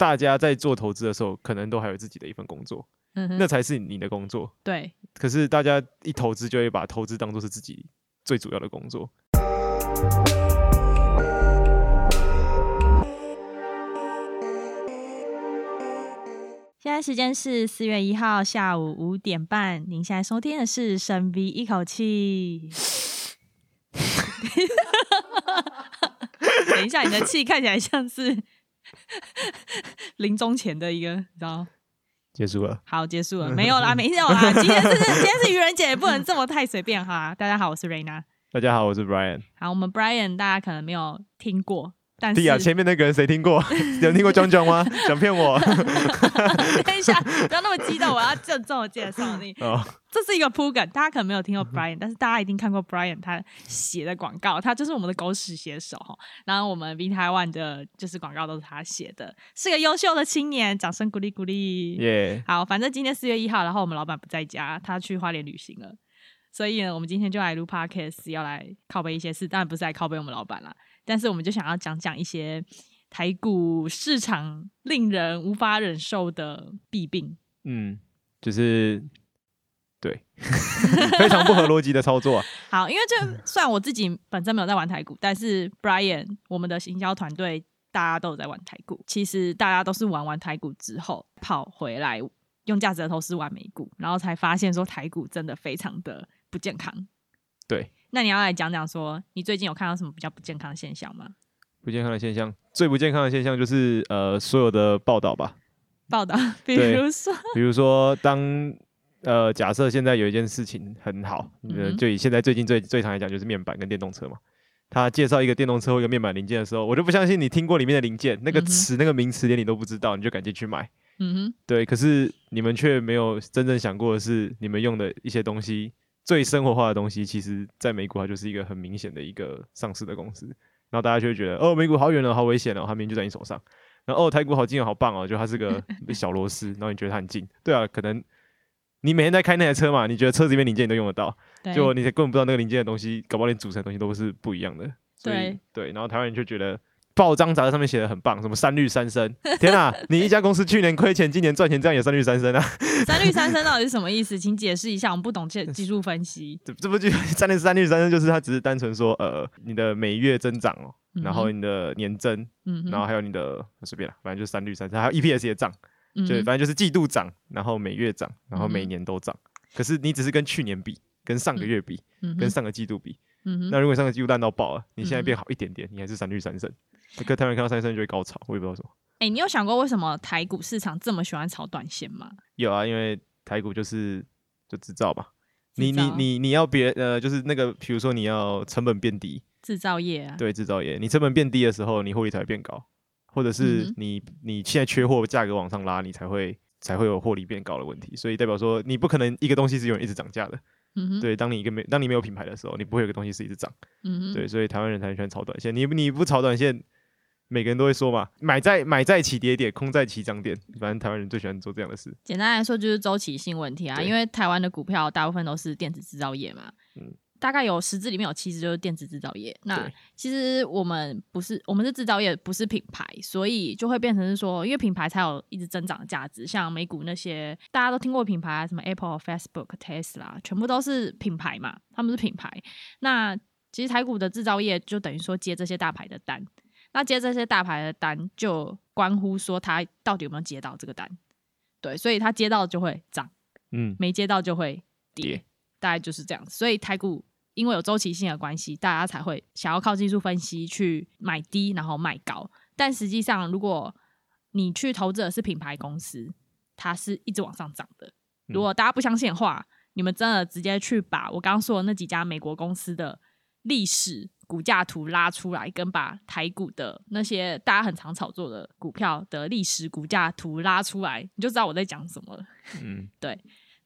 大家在做投资的时候，可能都还有自己的一份工作，嗯哼，那才是你的工作。对。可是大家一投资就会把投资当做是自己最主要的工作。现在时间是四月一号下午五点半，您现在收听的是深 V 一口气。等一下，你的气看起来像是 临终前的一个，你知道？结束了。好，结束了，没有啦，没有啦。今天是今天是愚人节，也不能这么太随便哈。大家好，我是 Raina。大家好，我是 Brian。好，我们 Brian 大家可能没有听过。但是啊，前面那个人谁听过？有听过 John John 吗？想骗我？等一下，不要那么激动，我要郑重的介绍你。哦，这是一个铺梗，大家可能没有听过 Brian，但是大家一定看过 Brian 他写的广告，他就是我们的狗屎写手哈。然后我们 V Taiwan 的就是广告都是他写的，是个优秀的青年，掌声鼓励鼓励。耶，好，反正今天四月一号，然后我们老板不在家，他去花莲旅行了，所以呢，我们今天就来录 Podcast，要来拷贝一些事，当然不是来拷贝我们老板啦。但是我们就想要讲讲一些台股市场令人无法忍受的弊病。嗯，就是对，非常不合逻辑的操作啊。好，因为这虽然我自己本身没有在玩台股，但是 Brian 我们的行销团队大家都有在玩台股。其实大家都是玩完台股之后跑回来用价值的投资玩美股，然后才发现说台股真的非常的不健康。对。那你要来讲讲说，你最近有看到什么比较不健康的现象吗？不健康的现象，最不健康的现象就是呃，所有的报道吧。报道，比如说，比如说，当呃，假设现在有一件事情很好，呃，就以现在最近最最常来讲，就是面板跟电动车嘛。他介绍一个电动车或一个面板零件的时候，我就不相信你听过里面的零件那个词、那个名词连你都不知道，你就赶紧去买。嗯哼，对。可是你们却没有真正想过的是，你们用的一些东西。最生活化的东西，其实在美股它就是一个很明显的一个上市的公司，然后大家就会觉得，哦，美股好远了，好危险哦，它明明就在你手上。然后哦，台股好近哦，好棒哦，就它是个 小螺丝，然后你觉得它很近。对啊，可能你每天在开那台车嘛，你觉得车子里面零件你都用得到，就你根本不知道那个零件的东西，搞不好连组成的东西都是不一样的。所以对对，然后台湾人就觉得。报章杂志上面写的很棒，什么三率三升？天啊，你一家公司去年亏钱，今年赚钱，这样也三率三升啊？三率三升到底是什么意思？请解释一下，我们不懂技 技术分析。这这不就三率三率三升？就是它只是单纯说，呃，你的每月增长哦，然后你的年增，嗯，然后还有你的随便了，反正就是三率三升，还有 EPS 也涨，就反正就是季度涨，然后每月涨，然后每年都涨。可是你只是跟去年比，跟上个月比，跟上个季度比，那如果上个季度烂到爆了，你现在变好一点点，你还是三率三升。可台湾看到三胜就会高潮，我也不知道什么。哎、欸，你有想过为什么台股市场这么喜欢炒短线吗？有啊，因为台股就是就制造吧。你你你你要别呃，就是那个，比如说你要成本变低，制造业啊，对，制造业，你成本变低的时候，你获利才会变高，或者是你、嗯、你现在缺货，价格往上拉，你才会才会有获利变高的问题。所以代表说，你不可能一个东西是永远一直涨价的。对，当你一个没当你没有品牌的时候，你不会有个东西是一直涨。对，所以台湾人才喜欢炒短线。你你不炒短线。每个人都会说嘛，买在买在起跌点，空在起涨点。反正台湾人最喜欢做这样的事。简单来说就是周期性问题啊，因为台湾的股票大部分都是电子制造业嘛，嗯，大概有十支里面有七支就是电子制造业。那其实我们不是，我们是制造业，不是品牌，所以就会变成是说，因为品牌才有一直增长的价值。像美股那些大家都听过品牌啊，什么 Apple、Facebook、Tesla，全部都是品牌嘛，他们是品牌。那其实台股的制造业就等于说接这些大牌的单。那接这些大牌的单，就关乎说他到底有没有接到这个单，对，所以他接到就会涨，嗯，没接到就会跌，跌大概就是这样子。所以台股因为有周期性的关系，大家才会想要靠技术分析去买低然后卖高。但实际上，如果你去投资的是品牌公司，它是一直往上涨的。如果大家不相信的话，你们真的直接去把我刚刚说的那几家美国公司的历史。股价图拉出来，跟把台股的那些大家很常炒作的股票的历史股价图拉出来，你就知道我在讲什么了。嗯，对。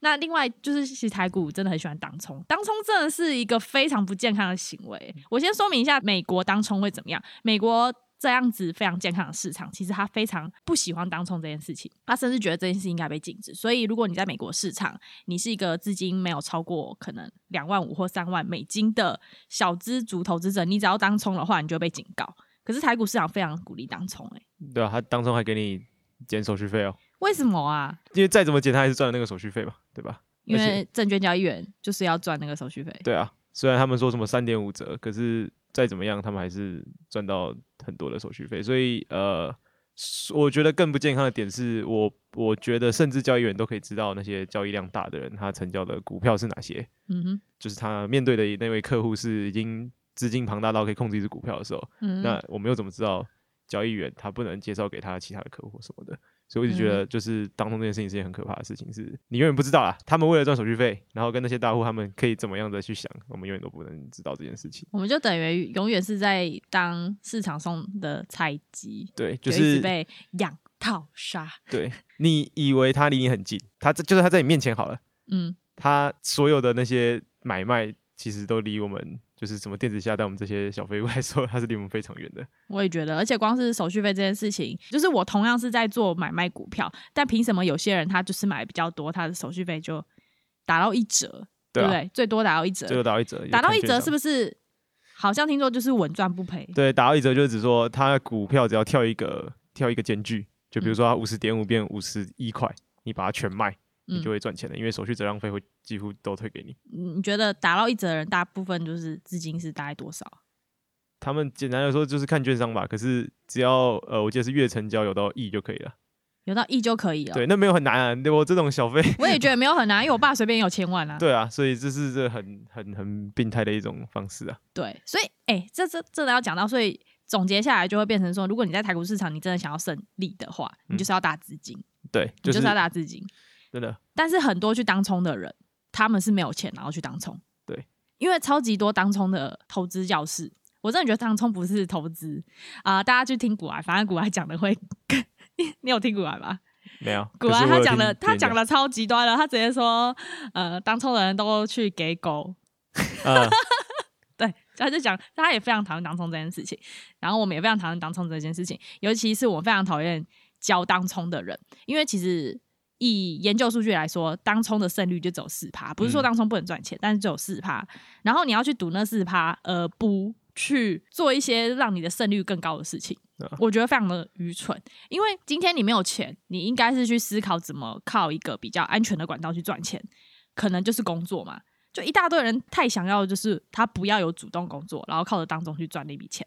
那另外就是，其实台股真的很喜欢当冲，当冲真的是一个非常不健康的行为。我先说明一下，美国当冲会怎么样？美国。这样子非常健康的市场，其实他非常不喜欢当冲这件事情，他甚至觉得这件事情应该被禁止。所以，如果你在美国市场，你是一个资金没有超过可能两万五或三万美金的小资族投资者，你只要当冲的话，你就会被警告。可是台股市场非常鼓励当冲，哎，对啊，他当冲还给你减手续费哦。为什么啊？因为再怎么减，他还是赚了那个手续费嘛，对吧？因为证券交易员就是要赚那个手续费。对啊，虽然他们说什么三点五折，可是再怎么样，他们还是赚到很多的手续费。所以呃，我觉得更不健康的点是我，我觉得甚至交易员都可以知道那些交易量大的人，他成交的股票是哪些。嗯哼，就是他面对的那位客户是已经资金庞大到可以控制一只股票的时候，嗯、那我们又怎么知道交易员他不能介绍给他其他的客户什么的？所以我一直觉得，就是当中这件事情是件很可怕的事情，是你永远不知道啊。他们为了赚手续费，然后跟那些大户他们可以怎么样的去想，我们永远都不能知道这件事情。我们就等于永远是在当市场上的菜鸡，对，就是被养套杀。对，你以为他离你很近，他这就是他在你面前好了，嗯，他所有的那些买卖其实都离我们。就是什么电子下单，我们这些小废物来说，它是离我们非常远的。我也觉得，而且光是手续费这件事情，就是我同样是在做买卖股票，但凭什么有些人他就是买比较多，他的手续费就打到一折，对，啊、对不对？最多打到一折，最多打到一折，打到一折是不是？好像听说就是稳赚不赔。对，打到一折就是只说，他股票只要跳一个跳一个间距，就比如说他五十点五变五十一块，你把它全卖。你就会赚钱的，因为手续折让费会几乎都退给你。你觉得打到一折的人，大部分就是资金是大概多少？他们简单来说就是看券商吧。可是只要呃，我记得是月成交有到亿就可以了，有到亿就可以了。对，那没有很难啊。对我这种小费，我也觉得没有很难，因为我爸随便有千万啊。对啊，所以这是这很很很病态的一种方式啊。对，所以哎、欸，这这真的要讲到，所以总结下来就会变成说，如果你在台股市场，你真的想要胜利的话，你就是要大资金。对，就是、就是要大资金。真的，但是很多去当冲的人，他们是没有钱，然后去当冲。对，因为超级多当冲的投资教室，我真的觉得当冲不是投资啊、呃！大家去听股癌，反正股癌讲的会，你有听股癌吗？没有。股癌他讲的，他讲的超极端了，他直接说，呃，当冲的人都去给狗。呃、对，他就讲，他也非常讨厌当冲这件事情，然后我们也非常讨厌当冲这件事情，尤其是我非常讨厌教当冲的人，因为其实。以研究数据来说，当冲的胜率就只有四趴，不是说当冲不能赚钱，嗯、但是只有四趴。然后你要去赌那四趴，而不去做一些让你的胜率更高的事情，啊、我觉得非常的愚蠢。因为今天你没有钱，你应该是去思考怎么靠一个比较安全的管道去赚钱，可能就是工作嘛。就一大堆人太想要，就是他不要有主动工作，然后靠着当冲去赚那笔钱。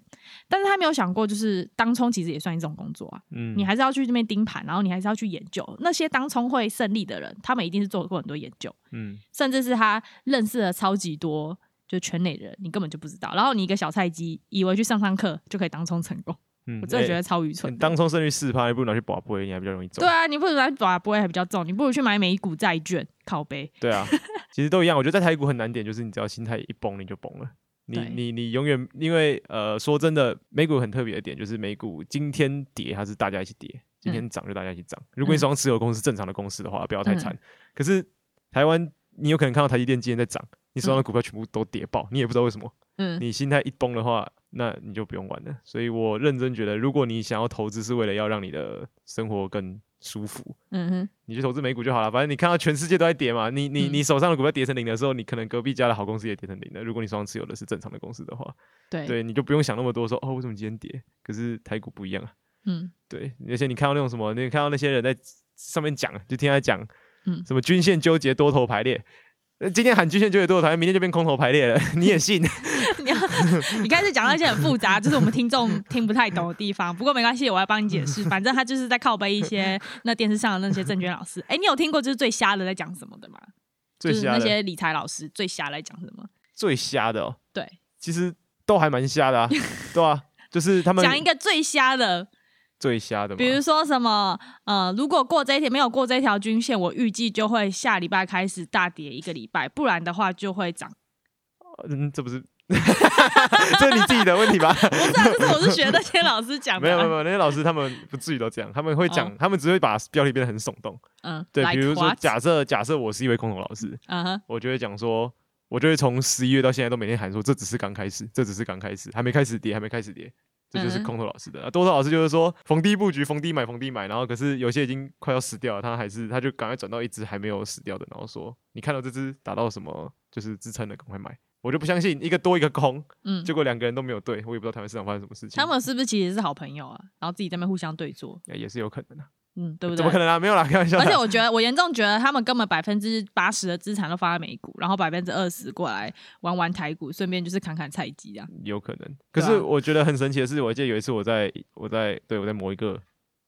但是他没有想过，就是当冲其实也算一种工作啊。嗯，你还是要去那边盯盘，然后你还是要去研究那些当冲会胜利的人，他们一定是做过很多研究。嗯，甚至是他认识了超级多就圈内人，你根本就不知道。然后你一个小菜鸡，以为去上上课就可以当冲成功。嗯，我真的觉得超愚蠢。当冲胜率四趴，你不如拿去博杯，你还比较容易中。对啊，你不如拿去博杯还比较重，你不如去买美股债券靠背。对啊，其实都一样。我觉得在台股很难点，就是你只要心态一崩，你就崩了。你你你永远因为呃，说真的，美股很特别的点就是美股今天跌，它是大家一起跌；今天涨就大家一起涨。如果你手上持有公司正常的公司的话，不要太惨。可是台湾，你有可能看到台积电今天在涨，你手上的股票全部都跌爆，你也不知道为什么。嗯，你心态一崩的话。那你就不用玩了。所以我认真觉得，如果你想要投资是为了要让你的生活更舒服，嗯哼，你去投资美股就好了。反正你看到全世界都在跌嘛，你你你手上的股票跌成零的时候，你可能隔壁家的好公司也跌成零了。如果你手上持有的是正常的公司的话，对对，你就不用想那么多说，说哦为什么今天跌？可是台股不一样啊，嗯，对。而且你看到那种什么，你看到那些人在上面讲，就听他讲，嗯，什么均线纠结多头排列。今天喊均线就有多少台，明天就变空头排列了，你也信？你要你开始讲那些很复杂，就是我们听众听不太懂的地方。不过没关系，我要帮你解释。反正他就是在靠背一些 那电视上的那些证券老师。哎、欸，你有听过就是最瞎的在讲什么的吗？最瞎的就是那些理财老师最瞎在讲什么？最瞎的哦，对，其实都还蛮瞎的啊，对啊，就是他们讲一个最瞎的。最瞎的，比如说什么，呃，如果过这一天没有过这条均线，我预计就会下礼拜开始大跌一个礼拜，不然的话就会涨。嗯，这不是，这是你自己的问题吧？不是啊，这是我是学那些老师讲的。没有没有，那些老师他们不至于都这样，他们会讲，哦、他们只会把标题变得很耸动。嗯，对，like、比如说假设假设我是一位空头老师，嗯哼，我就会讲说，我就会从十一月到现在都每天喊说，这只是刚开始，这只是刚开始，还没开始跌，还没开始跌。这就是空头老师的，啊、多头老师就是说逢低布局，逢低买，逢低买，然后可是有些已经快要死掉了，他还是他就赶快转到一只还没有死掉的，然后说你看到这只打到什么就是支撑的，赶快买。我就不相信一个多一个空，嗯，结果两个人都没有对，我也不知道台湾市场发生什么事情。他们是不是其实是好朋友啊？然后自己在那边互相对坐，也是有可能的。嗯，对不对？怎么可能啊？没有啦，开玩笑。而且我觉得，我严重觉得他们根本百分之八十的资产都放在美股，然后百分之二十过来玩玩台股，顺便就是砍砍菜鸡这样。有可能。可是我觉得很神奇的是，我记得有一次我在我在对我在某一个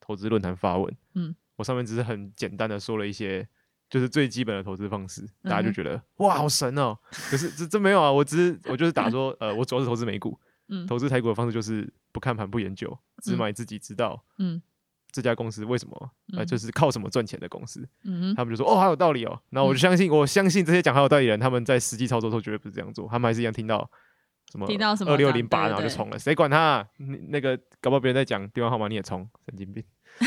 投资论坛发文，嗯，我上面只是很简单的说了一些。就是最基本的投资方式，大家就觉得、嗯、哇，好神哦、喔！可是这这没有啊，我只是我就是打说，呃，我主要是投资美股，嗯，投资台股的方式就是不看盘不研究，只买自己知道，嗯，这家公司为什么，呃，就是靠什么赚钱的公司，嗯，他们就说哦，好有道理哦、喔，然后我就相信，我相信这些讲好有道理的人，他们在实际操作的时候绝对不是这样做，他们还是一样听到什么听到什么二六零八，然后就冲了，谁管他、啊？那个搞不好别人在讲电话号码你也冲，神经病。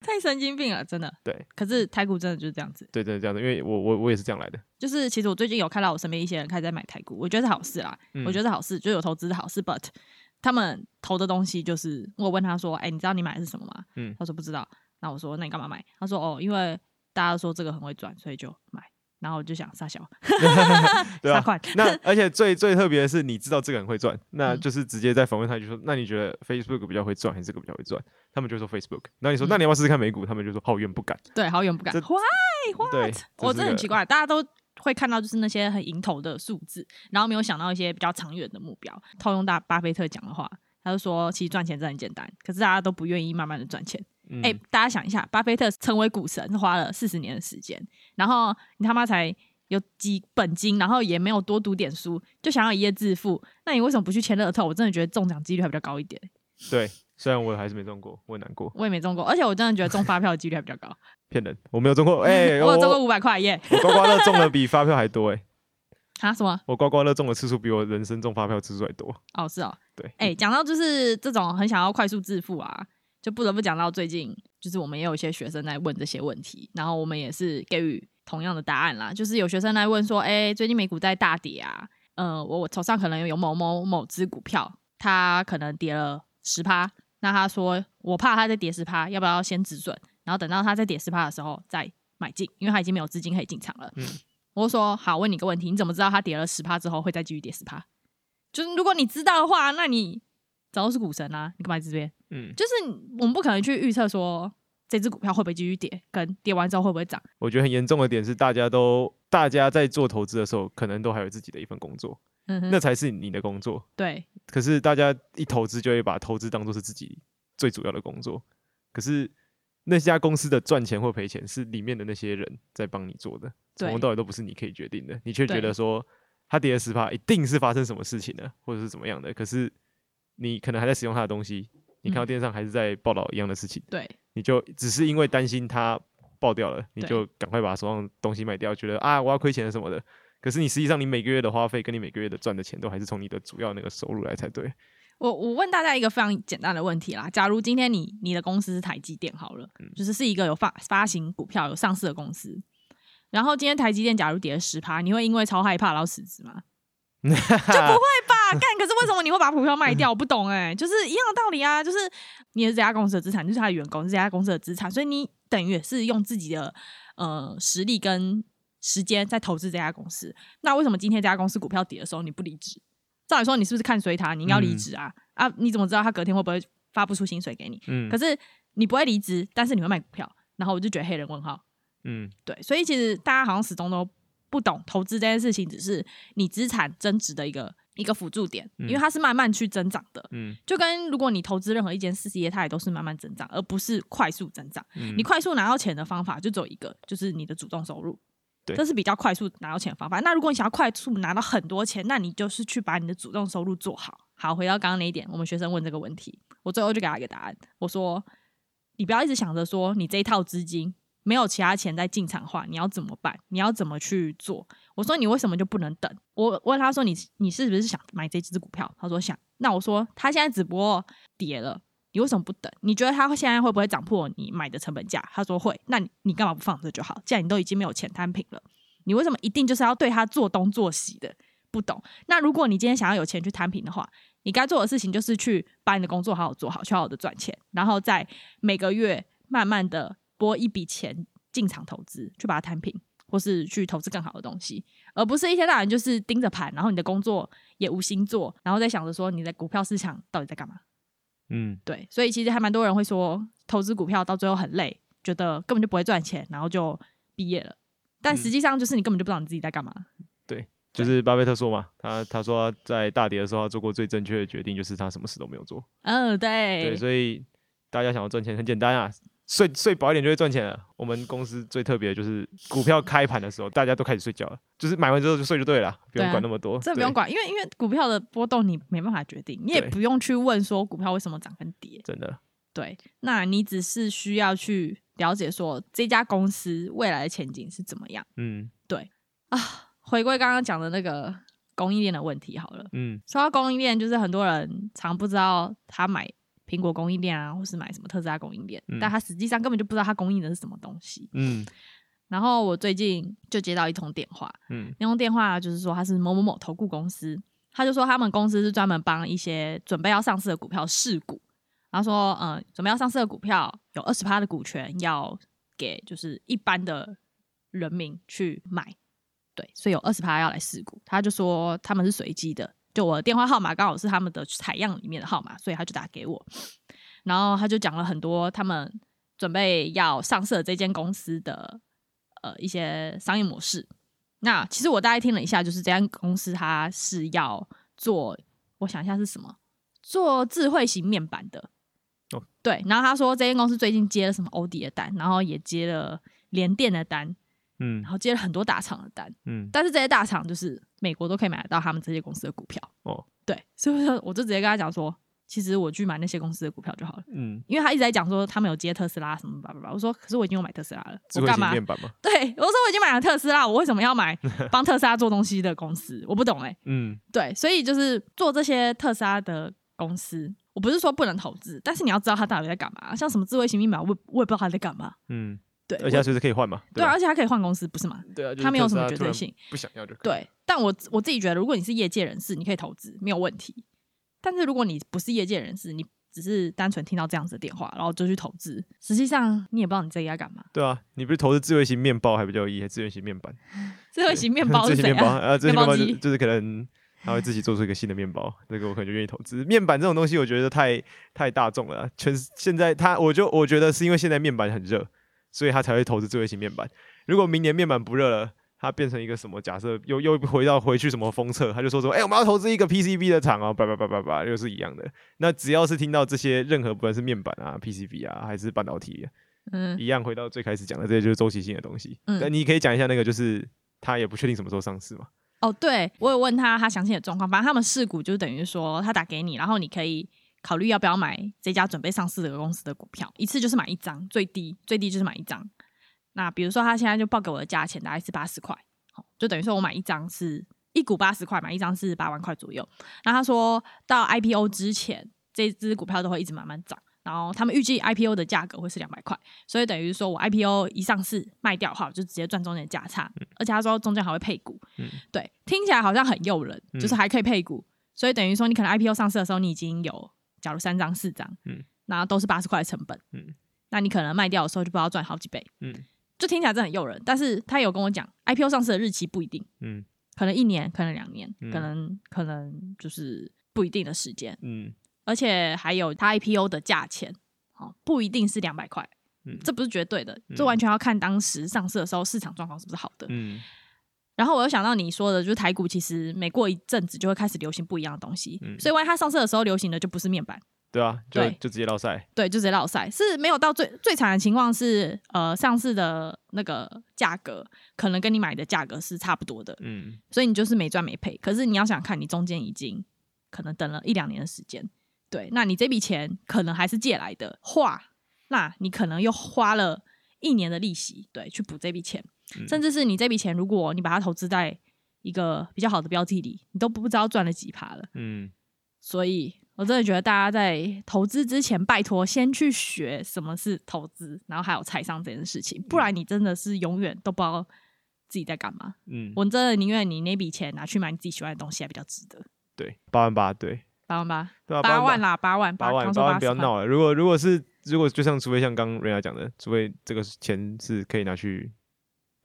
太神经病了，真的。对，可是台股真的就是这样子。对对，这样子，因为我我我也是这样来的。就是其实我最近有看到我身边一些人开始在买台股，我觉得是好事啦。嗯、我觉得是好事，就有投资的好事。But 他们投的东西就是，我问他说：“哎、欸，你知道你买的是什么吗？”嗯，他说不知道。那我说：“那你干嘛买？”他说：“哦，因为大家都说这个很会赚，所以就买。”然后我就想撒小，对啊，那而且最最特别的是，你知道这个人会赚，那就是直接在访问他，就说：“那你觉得 Facebook 比较会赚，还是这个比较会赚？”他们就说 Facebook。那你说：“那你要不要试试看美股？”他们就说：“好远不敢。”对，好远不敢。Why？What？我真的很奇怪，大家都会看到就是那些很蝇头的数字，然后没有想到一些比较长远的目标。套用大巴菲特讲的话，他就说：“其实赚钱真的很简单，可是大家都不愿意慢慢的赚钱。”哎、嗯欸，大家想一下，巴菲特成为股神花了四十年的时间，然后你他妈才有几本金，然后也没有多读点书，就想要一夜致富，那你为什么不去签乐透？我真的觉得中奖几率还比较高一点。对，虽然我还是没中过，我很难过。我也没中过，而且我真的觉得中发票的几率还比较高。骗人，我没有中过。哎、欸，我有中过五百块耶！我刮刮乐中的比发票还多哎。啊？什么？我刮刮乐中的次数比我人生中发票次数还多。哦，是哦。对。哎、欸，讲到就是这种很想要快速致富啊。就不得不讲到最近，就是我们也有一些学生在问这些问题，然后我们也是给予同样的答案啦。就是有学生来问说：“哎、欸，最近美股在大跌啊，呃，我我手上可能有某某某只股票，它可能跌了十趴，那他说我怕它再跌十趴，要不要先止损，然后等到它再跌十趴的时候再买进，因为它已经没有资金可以进场了。”嗯，我就说：“好，问你个问题，你怎么知道它跌了十趴之后会再继续跌十趴？就是如果你知道的话，那你早都是股神啊，你干嘛在这边？”嗯，就是我们不可能去预测说这只股票会不会继续跌，跟跌完之后会不会涨。我觉得很严重的点是，大家都大家在做投资的时候，可能都还有自己的一份工作，嗯，那才是你的工作。对。可是大家一投资就会把投资当做是自己最主要的工作。可是那家公司的赚钱或赔钱是里面的那些人在帮你做的，从头到尾都不是你可以决定的。你却觉得说他跌了十趴，一定是发生什么事情了，或者是怎么样的。可是你可能还在使用他的东西。你看到电视上还是在报道一样的事情，对，你就只是因为担心它爆掉了，你就赶快把手上东西卖掉，觉得啊我要亏钱什么的。可是你实际上你每个月的花费跟你每个月的赚的钱都还是从你的主要那个收入来才对。我我问大家一个非常简单的问题啦，假如今天你你的公司是台积电好了，嗯、就是是一个有发发行股票有上市的公司，然后今天台积电假如跌了十趴，你会因为超害怕然后辞职吗？就不会吧？干，可是为什么你会把股票卖掉？我不懂哎、欸，就是一样的道理啊，就是你是这家公司的资产，就是他的员工是这家公司的资产，所以你等于也是用自己的呃实力跟时间在投资这家公司。那为什么今天这家公司股票跌的时候你不离职？照理说你是不是看衰他？你应该要离职啊、嗯、啊！你怎么知道他隔天会不会发不出薪水给你？嗯，可是你不会离职，但是你会卖股票，然后我就觉得黑人问号。嗯，对，所以其实大家好像始终都。不懂投资这件事情，只是你资产增值的一个一个辅助点，因为它是慢慢去增长的。嗯，就跟如果你投资任何一间事业，它也都是慢慢增长，而不是快速增长。嗯，你快速拿到钱的方法就只有一个，就是你的主动收入。这是比较快速拿到钱的方法。那如果你想要快速拿到很多钱，那你就是去把你的主动收入做好。好，回到刚刚那一点，我们学生问这个问题，我最后就给他一个答案。我说，你不要一直想着说你这一套资金。没有其他钱在进场化，你要怎么办？你要怎么去做？我说你为什么就不能等？我问他说你你是不是想买这只股票？他说想。那我说他现在只不过跌了，你为什么不等？你觉得他现在会不会涨破你买的成本价？他说会。那你你干嘛不放着就好？既然你都已经没有钱摊平了，你为什么一定就是要对他做东做西的？不懂。那如果你今天想要有钱去摊平的话，你该做的事情就是去把你的工作好好做好，去好好的赚钱，然后在每个月慢慢的。拨一笔钱进场投资，去把它摊平，或是去投资更好的东西，而不是一天到晚就是盯着盘，然后你的工作也无心做，然后在想着说你的股票市场到底在干嘛？嗯，对，所以其实还蛮多人会说，投资股票到最后很累，觉得根本就不会赚钱，然后就毕业了。但实际上就是你根本就不知道你自己在干嘛。对，就是巴菲特说嘛，他他说他在大跌的时候他做过最正确的决定，就是他什么事都没有做。嗯，对，对，所以大家想要赚钱很简单啊。睡睡饱一点就会赚钱了。我们公司最特别的就是股票开盘的时候，大家都开始睡觉了，就是买完之后就睡就对了，不用管那么多。这不用管，因为因为股票的波动你没办法决定，你也不用去问说股票为什么涨跟跌。真的。对，那你只是需要去了解说这家公司未来的前景是怎么样。嗯，对啊。回归刚刚讲的那个供应链的问题好了。嗯，说到供应链，就是很多人常不知道他买。苹果供应链啊，或是买什么特斯拉供应链，嗯、但他实际上根本就不知道他供应的是什么东西。嗯，然后我最近就接到一通电话，嗯，那通电话就是说他是某某某投顾公司，他就说他们公司是专门帮一些准备要上市的股票试股，然后说，嗯，准备要上市的股票有二十趴的股权要给就是一般的人民去买，对，所以有二十趴要来试股，他就说他们是随机的。就我的电话号码刚好是他们的采样里面的号码，所以他就打给我，然后他就讲了很多他们准备要上市的这间公司的呃一些商业模式。那其实我大概听了一下，就是这间公司它是要做，我想一下是什么，做智慧型面板的。哦，对。然后他说这间公司最近接了什么欧迪的单，然后也接了联电的单。嗯，然后接了很多大厂的单，嗯，但是这些大厂就是美国都可以买得到他们这些公司的股票哦，对，所以我就直接跟他讲说，其实我去买那些公司的股票就好了，嗯，因为他一直在讲说他们有接特斯拉什么吧吧吧，我说可是我已经有买特斯拉了，我干嘛？对，我说我已经买了特斯拉，我为什么要买 帮特斯拉做东西的公司？我不懂哎、欸，嗯，对，所以就是做这些特斯拉的公司，我不是说不能投资，但是你要知道他到底在干嘛，像什么智慧型密码，我我也不知道他在干嘛，嗯。对，而且它随时可以换嘛。对，而且它可以换公司，不是吗？对啊，它没有什么绝对性。不想要就。对，但我我自己觉得，如果你是业界人士，你可以投资，没有问题。但是如果你不是业界人士，你只是单纯听到这样子的电话，然后就去投资，实际上你也不知道你自己在干嘛。对啊，你不是投资智慧型面包还比较有意义，智慧型面板。智慧型面包是谁啊？智慧型面包就就是可能他会自己做出一个新的面包，这个我可能就愿意投资。面板这种东西，我觉得太太大众了。全现在它，我就我觉得是因为现在面板很热。所以他才会投资智慧型面板。如果明年面板不热了，它变成一个什么？假设又又回到回去什么封测，他就说说，哎、欸，我们要投资一个 PCB 的厂哦，叭叭叭叭叭，又是一样的。那只要是听到这些任何不管是面板啊、PCB 啊，还是半导体，嗯，一样回到最开始讲的，这些就是周期性的东西。嗯，那你可以讲一下那个，就是他也不确定什么时候上市嘛？哦，对，我有问他他详细的状况。反正他们试股就等于说他打给你，然后你可以。考虑要不要买这家准备上市的公司的股票，一次就是买一张，最低最低就是买一张。那比如说他现在就报给我的价钱大概是八十块，好，就等于说我买一张是一股八十块，买一张是八万块左右。那他说到 IPO 之前，这只股票都会一直慢慢涨，然后他们预计 IPO 的价格会是两百块，所以等于说我 IPO 一上市卖掉的话，我就直接赚中间的价差，而且他说中间还会配股，嗯，对，听起来好像很诱人，就是还可以配股，所以等于说你可能 IPO 上市的时候你已经有。假如三张四张，嗯，那都是八十块的成本，嗯，那你可能卖掉的时候就不知道赚好几倍，嗯，就听起来真的很诱人。但是他有跟我讲，IPO 上市的日期不一定，嗯，可能一年，可能两年，嗯、可能可能就是不一定的时间，嗯，而且还有他 IPO 的价钱，哦，不一定是两百块，嗯，这不是绝对的，这完全要看当时上市的时候市场状况是不是好的，嗯。然后我又想到你说的，就是台股其实每过一阵子就会开始流行不一样的东西，嗯、所以万一它上市的时候流行的就不是面板，对啊，就对。就直接落赛，对，就直接落赛，是没有到最最惨的情况是，呃，上市的那个价格可能跟你买的价格是差不多的，嗯，所以你就是没赚没赔。可是你要想看你中间已经可能等了一两年的时间，对，那你这笔钱可能还是借来的话，那你可能又花了一年的利息，对，去补这笔钱。甚至是你这笔钱，如果你把它投资在一个比较好的标的里，你都不知道赚了几趴了。嗯，所以我真的觉得大家在投资之前，拜托先去学什么是投资，然后还有财商这件事情，不然你真的是永远都不知道自己在干嘛。嗯，我真的宁愿你那笔钱拿去买你自己喜欢的东西，还比较值得。对，八万八，对，八万八，对啊，八万啦，八万，八万，八万，不要闹了。如果如果是如果就像除非像刚瑞亚讲的，除非这个钱是可以拿去。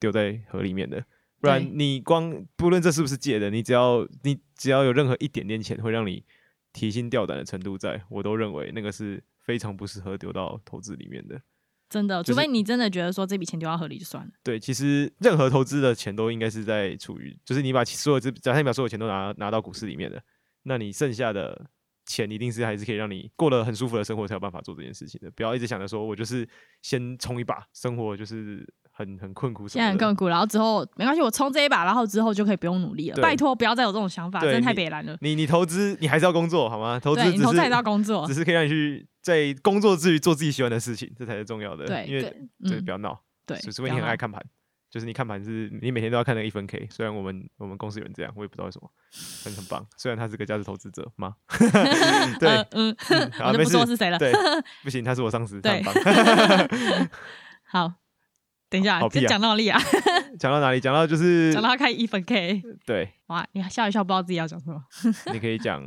丢在河里面的，不然你光不论这是不是借的，你只要你只要有任何一点点钱会让你提心吊胆的程度在，在我都认为那个是非常不适合丢到投资里面的。真的，除非你真的觉得说这笔钱丢到河里就算了。对，其实任何投资的钱都应该是在处于，就是你把所有这，假设你把所有钱都拿拿到股市里面的，那你剩下的钱一定是还是可以让你过了很舒服的生活，才有办法做这件事情的。不要一直想着说我就是先冲一把，生活就是。很很困苦，现在很困苦，然后之后没关系，我冲这一把，然后之后就可以不用努力了。拜托，不要再有这种想法，真的太别烂了。你你投资，你还是要工作好吗？投资，你投资还是要工作，只是可以让你去在工作之余做自己喜欢的事情，这才是重要的。对，因为对，不要闹。对，除非你很爱看盘，就是你看盘是你每天都要看那个一分 K。虽然我们我们公司有人这样，我也不知道为什么，很很棒。虽然他是个价值投资者吗？对，嗯，我就不说是谁了。对，不行，他是我上司。对，好。等一下，这讲到哪里啊？讲到哪里？讲到就是 讲到他开一分 K。对，哇，你笑一笑，不知道自己要讲什么。你可以讲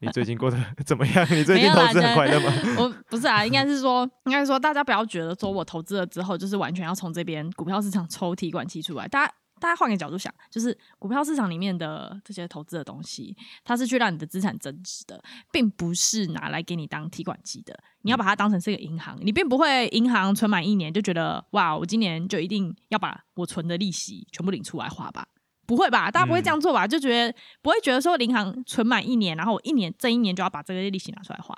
你最近过得怎么样？你最近投资很快乐吗？我不是啊，应该是说，应该是说，大家不要觉得说我投资了之后，就是完全要从这边股票市场抽提款机出来，大家。大家换个角度想，就是股票市场里面的这些投资的东西，它是去让你的资产增值的，并不是拿来给你当提款机的。你要把它当成是一个银行，你并不会银行存满一年就觉得哇，我今年就一定要把我存的利息全部领出来花吧？不会吧？大家不会这样做吧？就觉得不会觉得说银行存满一年，然后我一年这一年就要把这个利息拿出来花。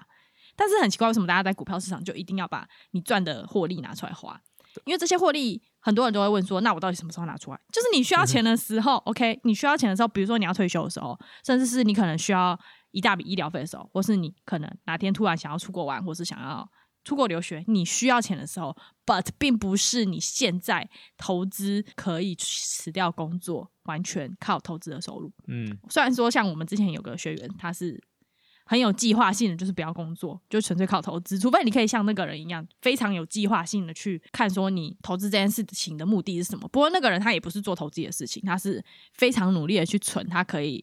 但是很奇怪，为什么大家在股票市场就一定要把你赚的获利拿出来花？因为这些获利。很多人都会问说：“那我到底什么时候拿出来？”就是你需要钱的时候、嗯、，OK？你需要钱的时候，比如说你要退休的时候，甚至是你可能需要一大笔医疗费的时候，或是你可能哪天突然想要出国玩，或是想要出国留学，你需要钱的时候，But 并不是你现在投资可以辞掉工作，完全靠投资的收入。嗯，虽然说像我们之前有个学员，他是。很有计划性的，就是不要工作，就纯粹靠投资。除非你可以像那个人一样，非常有计划性的去看，说你投资这件事情的目的是什么。不过那个人他也不是做投资的事情，他是非常努力的去存他可以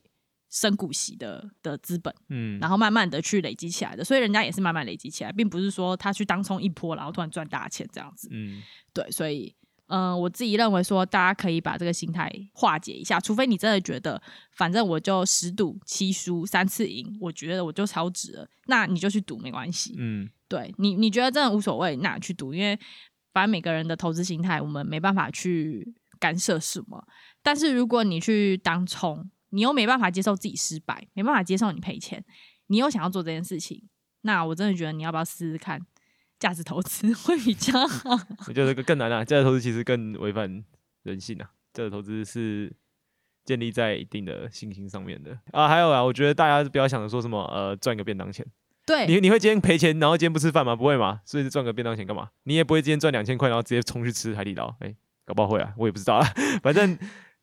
升股息的的资本，嗯，然后慢慢的去累积起来的。所以人家也是慢慢累积起来，并不是说他去当冲一波，然后突然赚大钱这样子。嗯，对，所以。嗯、呃，我自己认为说，大家可以把这个心态化解一下，除非你真的觉得，反正我就十赌七输三次赢，我觉得我就超值了，那你就去赌没关系。嗯，对你，你觉得真的无所谓，那去赌，因为反正每个人的投资心态，我们没办法去干涉什么。但是如果你去当冲，你又没办法接受自己失败，没办法接受你赔钱，你又想要做这件事情，那我真的觉得你要不要试试看？价值投资 会比较好，我觉得这个更难啊。价值投资其实更违反人性啊。价值投资是建立在一定的信心上面的啊。还有啊，我觉得大家不要想着说什么呃赚个便当钱。对，你你会今天赔钱，然后今天不吃饭吗？不会吗？所以赚个便当钱干嘛？你也不会今天赚两千块，然后直接冲去吃海底捞。哎、欸，搞不好会啊，我也不知道啊。反正。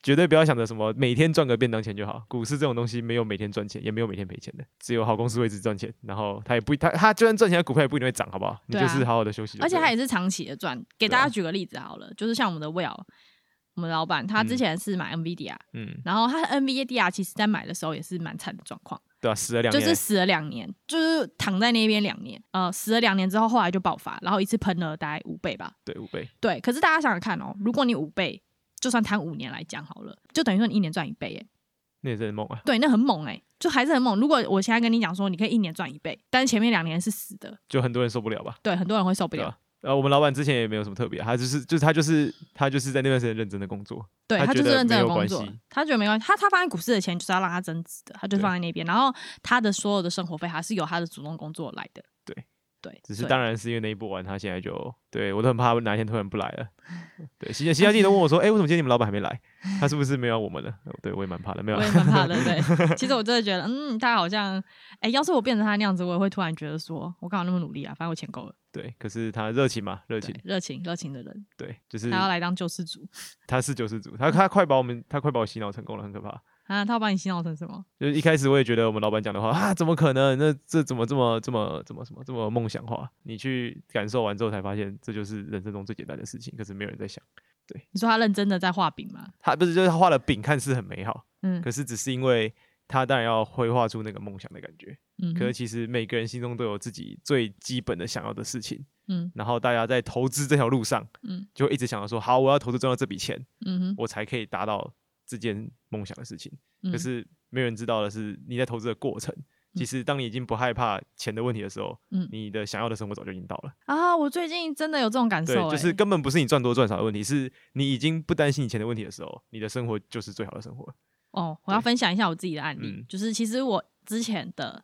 绝对不要想着什么每天赚个便当钱就好。股市这种东西没有每天赚钱，也没有每天赔钱的，只有好公司会一直赚钱。然后它也不，他他就算赚钱，股票也不一定会涨，好不好？你就是好好的休息。而且它也是长期的赚。给大家举个例子好了，就是像我们的 Will，我们老板他之前是买 NVIDIA，嗯，然后他 NVIDIA 其实在买的时候也是蛮惨的状况，对啊，死了两年，就是死了两年，就是躺在那边两年，呃，死了两年之后，后来就爆发，然后一次喷了大概五倍吧，对，五倍，对。可是大家想想看哦，如果你五倍。就算摊五年来讲好了，就等于说你一年赚一倍哎，那也是很猛啊。对，那很猛哎，就还是很猛。如果我现在跟你讲说，你可以一年赚一倍，但是前面两年是死的，就很多人受不了吧？对，很多人会受不了。呃，我们老板之前也没有什么特别，他就是就是他就是他就是在那段时间认真的工作，对他就是认真的工作，他觉得没关系。他他放在股市的钱就是要让他增值的，他就放在那边。然后他的所有的生活费还是由他的主动工作来的。对。对，只是当然是因为那一波完，他现在就对我都很怕哪一天突然不来了。对，现在现在记者问我说：“哎、欸，为什么今天你们老板还没来？他是不是没有我们了？”对，我也蛮怕的，没有，我也蛮怕的。对，其实我真的觉得，嗯，他好像，哎、欸，要是我变成他那样子，我也会突然觉得说，我干嘛那么努力啊？反正我钱够了。对，可是他热情嘛，热情，热情，热情的人。对，就是他要来当救世主。他是救世主，他他快把我们，他快把我洗脑成功了，很可怕。啊，他要把你洗脑成什么？就是一开始我也觉得我们老板讲的话啊，怎么可能？那这怎么这么这么怎么什么这么梦想化？你去感受完之后才发现，这就是人生中最简单的事情。可是没有人在想。对，你说他认真的在画饼吗？他不是，就是他画的饼看似很美好，嗯，可是只是因为他当然要绘画出那个梦想的感觉，嗯，可是其实每个人心中都有自己最基本的想要的事情，嗯，然后大家在投资这条路上，嗯，就一直想要说，好，我要投资赚到这笔钱，嗯哼，我才可以达到。这件梦想的事情，可是没有人知道的是，你在投资的过程，其实当你已经不害怕钱的问题的时候，嗯，你的想要的生活早就已经到了。啊！我最近真的有这种感受，对，就是根本不是你赚多赚少的问题，是你已经不担心你钱的问题的时候，你的生活就是最好的生活。哦，我要分享一下我自己的案例，就是其实我之前的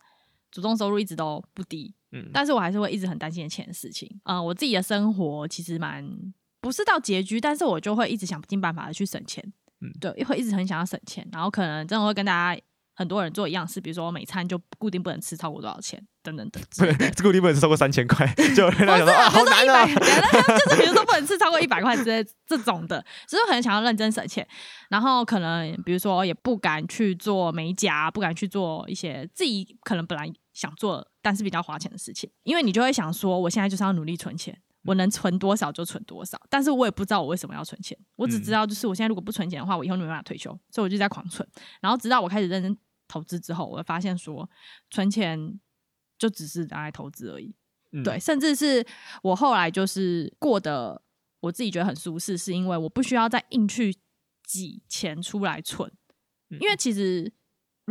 主动收入一直都不低，嗯，但是我还是会一直很担心钱的事情。嗯、呃，我自己的生活其实蛮不是到拮据，但是我就会一直想尽办法的去省钱，嗯，对，会一直很想要省钱，然后可能真的会跟大家。很多人做一样事，比如说我每餐就固定不能吃超过多少钱，等等等。对，固定不能吃超过三千块，就人家说啊，好难啊。就是比如说不能吃超过一百块之类这种的，只是很想要认真省钱。然后可能比如说也不敢去做美甲，不敢去做一些自己可能本来想做但是比较花钱的事情，因为你就会想说，我现在就是要努力存钱。我能存多少就存多少，但是我也不知道我为什么要存钱，我只知道就是我现在如果不存钱的话，我以后没办法退休，所以我就在狂存。然后直到我开始认真投资之后，我会发现说存钱就只是拿来投资而已，嗯、对，甚至是我后来就是过得我自己觉得很舒适，是因为我不需要再硬去挤钱出来存，因为其实。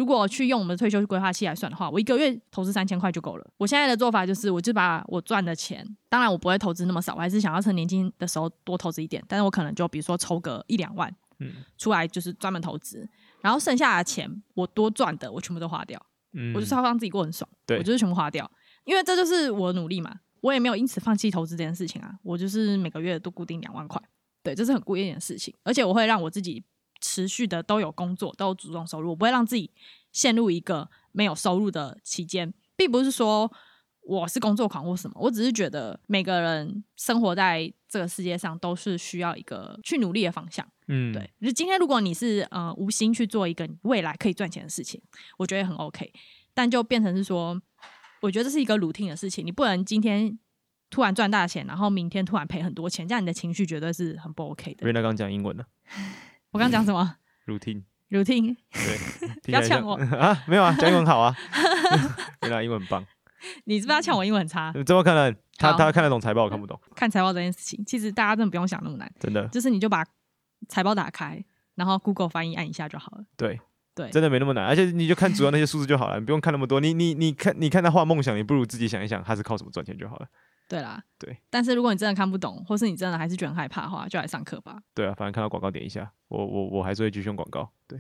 如果去用我们的退休规划期来算的话，我一个月投资三千块就够了。我现在的做法就是，我就把我赚的钱，当然我不会投资那么少，我还是想要趁年轻的时候多投资一点。但是我可能就比如说抽个一两万，嗯，出来就是专门投资，然后剩下的钱我多赚的我全部都花掉，嗯，我就是要让自己过很爽，对，我就是全部花掉，因为这就是我的努力嘛，我也没有因此放弃投资这件事情啊，我就是每个月都固定两万块，对，这是很固定的事情，而且我会让我自己。持续的都有工作，都有主动收入，我不会让自己陷入一个没有收入的期间，并不是说我是工作狂或什么，我只是觉得每个人生活在这个世界上都是需要一个去努力的方向。嗯，对。就今天如果你是呃无心去做一个未来可以赚钱的事情，我觉得很 OK，但就变成是说，我觉得这是一个 routine 的事情，你不能今天突然赚大钱，然后明天突然赔很多钱，这样你的情绪绝对是很不 OK 的。瑞娜刚讲英文了。我刚刚讲什么？routine，routine，对，不要呛我啊！没有啊，讲英文好啊，原来英文很棒。你是不是要呛我英文很差？怎么可能？他他看得懂财报，我看不懂。看财报这件事情，其实大家真的不用想那么难，真的，就是你就把财报打开，然后 Google 翻译按一下就好了。对对，真的没那么难，而且你就看主要那些数字就好了，你不用看那么多。你你你看，你看他画梦想，你不如自己想一想，他是靠什么赚钱就好了。对啦，对，但是如果你真的看不懂，或是你真的还是觉得很害怕的话，就来上课吧。对啊，反正看到广告点一下，我我我还是会继续用广告。对，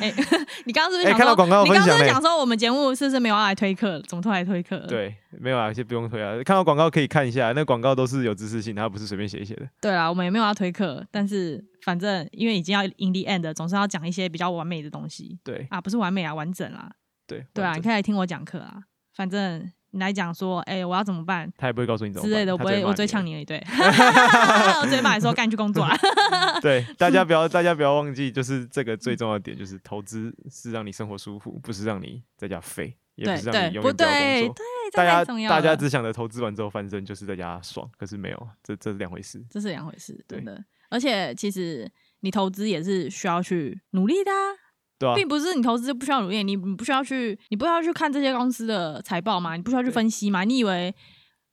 欸、你刚刚是不是想看到广告？你刚刚是讲说我们节目是不是没有要来推课？怎么突然来推课？对，没有啊，先不用推啊。看到广告可以看一下，那广告都是有知识性，它不是随便写一写的。对啊，我们也没有要推课，但是反正因为已经要 in the end，总是要讲一些比较完美的东西。对啊，不是完美啊，完整啦。对对啊，你可以来听我讲课啊，反正。你来讲说，哎、欸，我要怎么办？他也不会告诉你怎么办之类的，我不会，我直接呛你了，对。我直接骂你说，赶紧去工作啊！对，大家 不要，大家不要忘记，就是这个最重要的点，就是投资是让你生活舒服，不是让你在家废，也不是让你永远不要工作。对，对，大家大家只想着投资完之后翻身，就是在家爽，可是没有，这这是两回事。这是两回事，真的。而且其实你投资也是需要去努力的啊。对啊，并不是你投资就不需要努力，你不需要去，你不需要去看这些公司的财报吗？你不需要去分析吗？你以为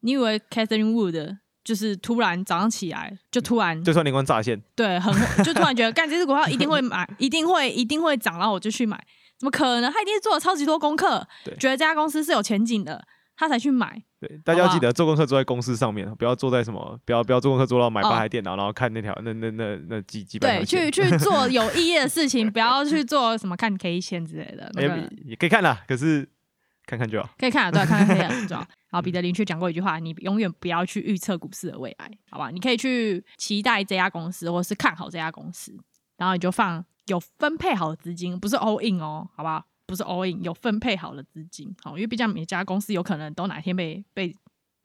你以为 Catherine Wood 就是突然早上起来就突然就算灵光乍现，对，很就突然觉得 干这只股票一定会买，一定会一定会涨，然后我就去买，怎么可能？他一定是做了超级多功课，觉得这家公司是有前景的。他才去买。对，大家要记得做功课坐在公司上面，不要坐在什么，不要不要做功课做到买八台电脑，然后看那条那那那那几几百。对，去去做 有意义的事情，不要去做什么看 K 线之类的。也也可以看啦，可是看看就好。可以看，对，看看可以很重要。好，彼得林去讲过一句话：你永远不要去预测股市的未来，好吧？你可以去期待这家公司，或是看好这家公司，然后你就放有分配好的资金，不是 all in 哦，好不好？不是 all in，有分配好了资金，好，因为毕竟每家公司有可能都哪天被被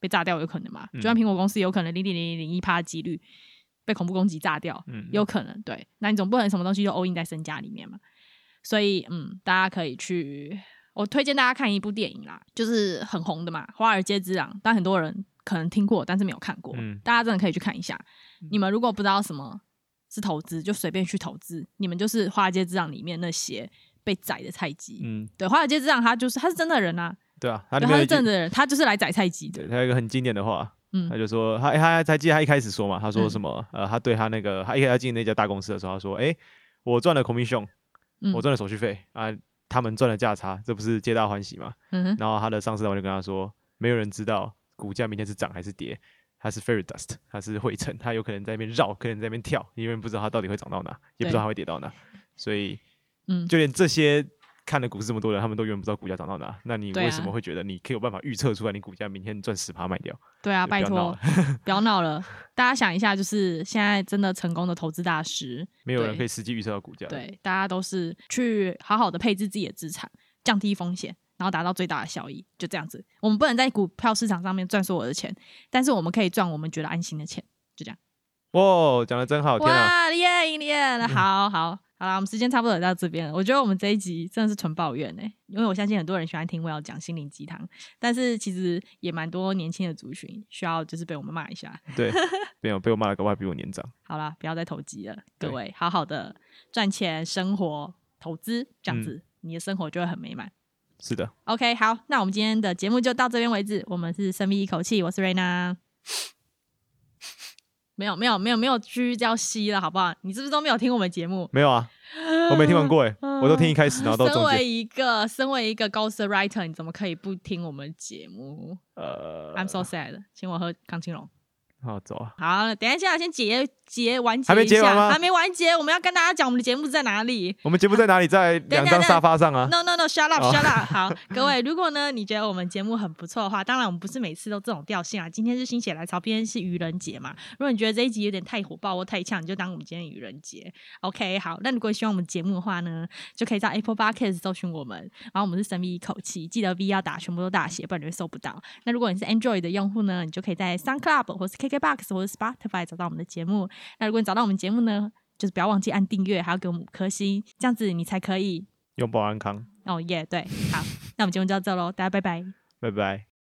被炸掉，有可能嘛。就像苹果公司有可能零点零零零一趴的几率被恐怖攻击炸掉，嗯，有可能。对，那你总不能什么东西都 all in 在身家里面嘛。所以，嗯，大家可以去，我推荐大家看一部电影啦，就是很红的嘛，《华尔街之狼》，但很多人可能听过，但是没有看过。嗯，大家真的可以去看一下。你们如果不知道什么是投资，就随便去投资。你们就是《华尔街之狼》里面那些。被宰的菜鸡，嗯，对，华尔街之狼他就是他是真的人啊，对啊，他是真的人，他就是来宰菜鸡的。对，他有一个很经典的话，嗯，他就说他他才记得他一开始说嘛，他说什么？呃，他对他那个他一开始进那家大公司的时候，他说，哎，我赚了 commission，我赚了手续费啊，他们赚了价差，这不是皆大欢喜嘛？嗯哼。然后他的上司我就跟他说，没有人知道股价明天是涨还是跌，它是 fairy dust，它是灰尘，它有可能在那边绕，可能在那边跳，因为不知道它到底会涨到哪，也不知道它会跌到哪，所以，嗯，就连这些。看了股市这么多人，他们都永远不知道股价涨到哪。那你为什么会觉得你可以有办法预测出来，你股价明天赚十趴卖掉？对啊，拜托，不要闹了。大家想一下，就是现在真的成功的投资大师，没有人可以实际预测到股价。对，大家都是去好好的配置自己的资产，降低风险，然后达到最大的效益，就这样子。我们不能在股票市场上面赚所有的钱，但是我们可以赚我们觉得安心的钱，就这样。哇，讲的真好，天啊！厉害厉害，好好。好啦，我们时间差不多也到这边了。我觉得我们这一集真的是纯抱怨哎、欸，因为我相信很多人喜欢听我要讲心灵鸡汤，但是其实也蛮多年轻的族群需要就是被我们骂一下。对，没有被我骂了，个外比我年长。好啦，不要再投机了，各位，好好的赚钱、生活、投资，这样子、嗯、你的生活就会很美满。是的。OK，好，那我们今天的节目就到这边为止。我们是深吸一口气，我是瑞娜。没有没有没有没有继续叫西了，好不好？你是不是都没有听我们节目？没有啊，我没听完过哎，我都听一开始，然后到。身为一个身为一个 ghost writer，你怎么可以不听我们节目？呃，I'm so sad，请我喝康青龙。好，走啊。好，等一下先结。结完结一下，还没结完吗？还没完结，我们要跟大家讲我们的节目在哪里。我们节目在哪里？在 两张沙发上啊。No no no，shut up，shut up。好，各位，如果呢你觉得我们节目很不错的话，当然我们不是每次都这种调性啊。今天是心血来潮，今天是愚人节嘛。如果你觉得这一集有点太火爆或太呛，你就当我们今天愚人节。OK，好。那如果喜欢我们节目的话呢，就可以在 Apple Podcast 搜寻我们，然后我们是神秘一口气，记得 V 要打全部都大写，不然你会搜不到。那如果你是 Android 的用户呢，你就可以在 SoundCloud 或是 KKBox 或者 Spotify 找到我们的节目。那如果你找到我们节目呢，就是不要忘记按订阅，还要给我们五颗星，这样子你才可以永保安康。哦耶，对，好，那我们节目就到这喽，大家拜拜，拜拜。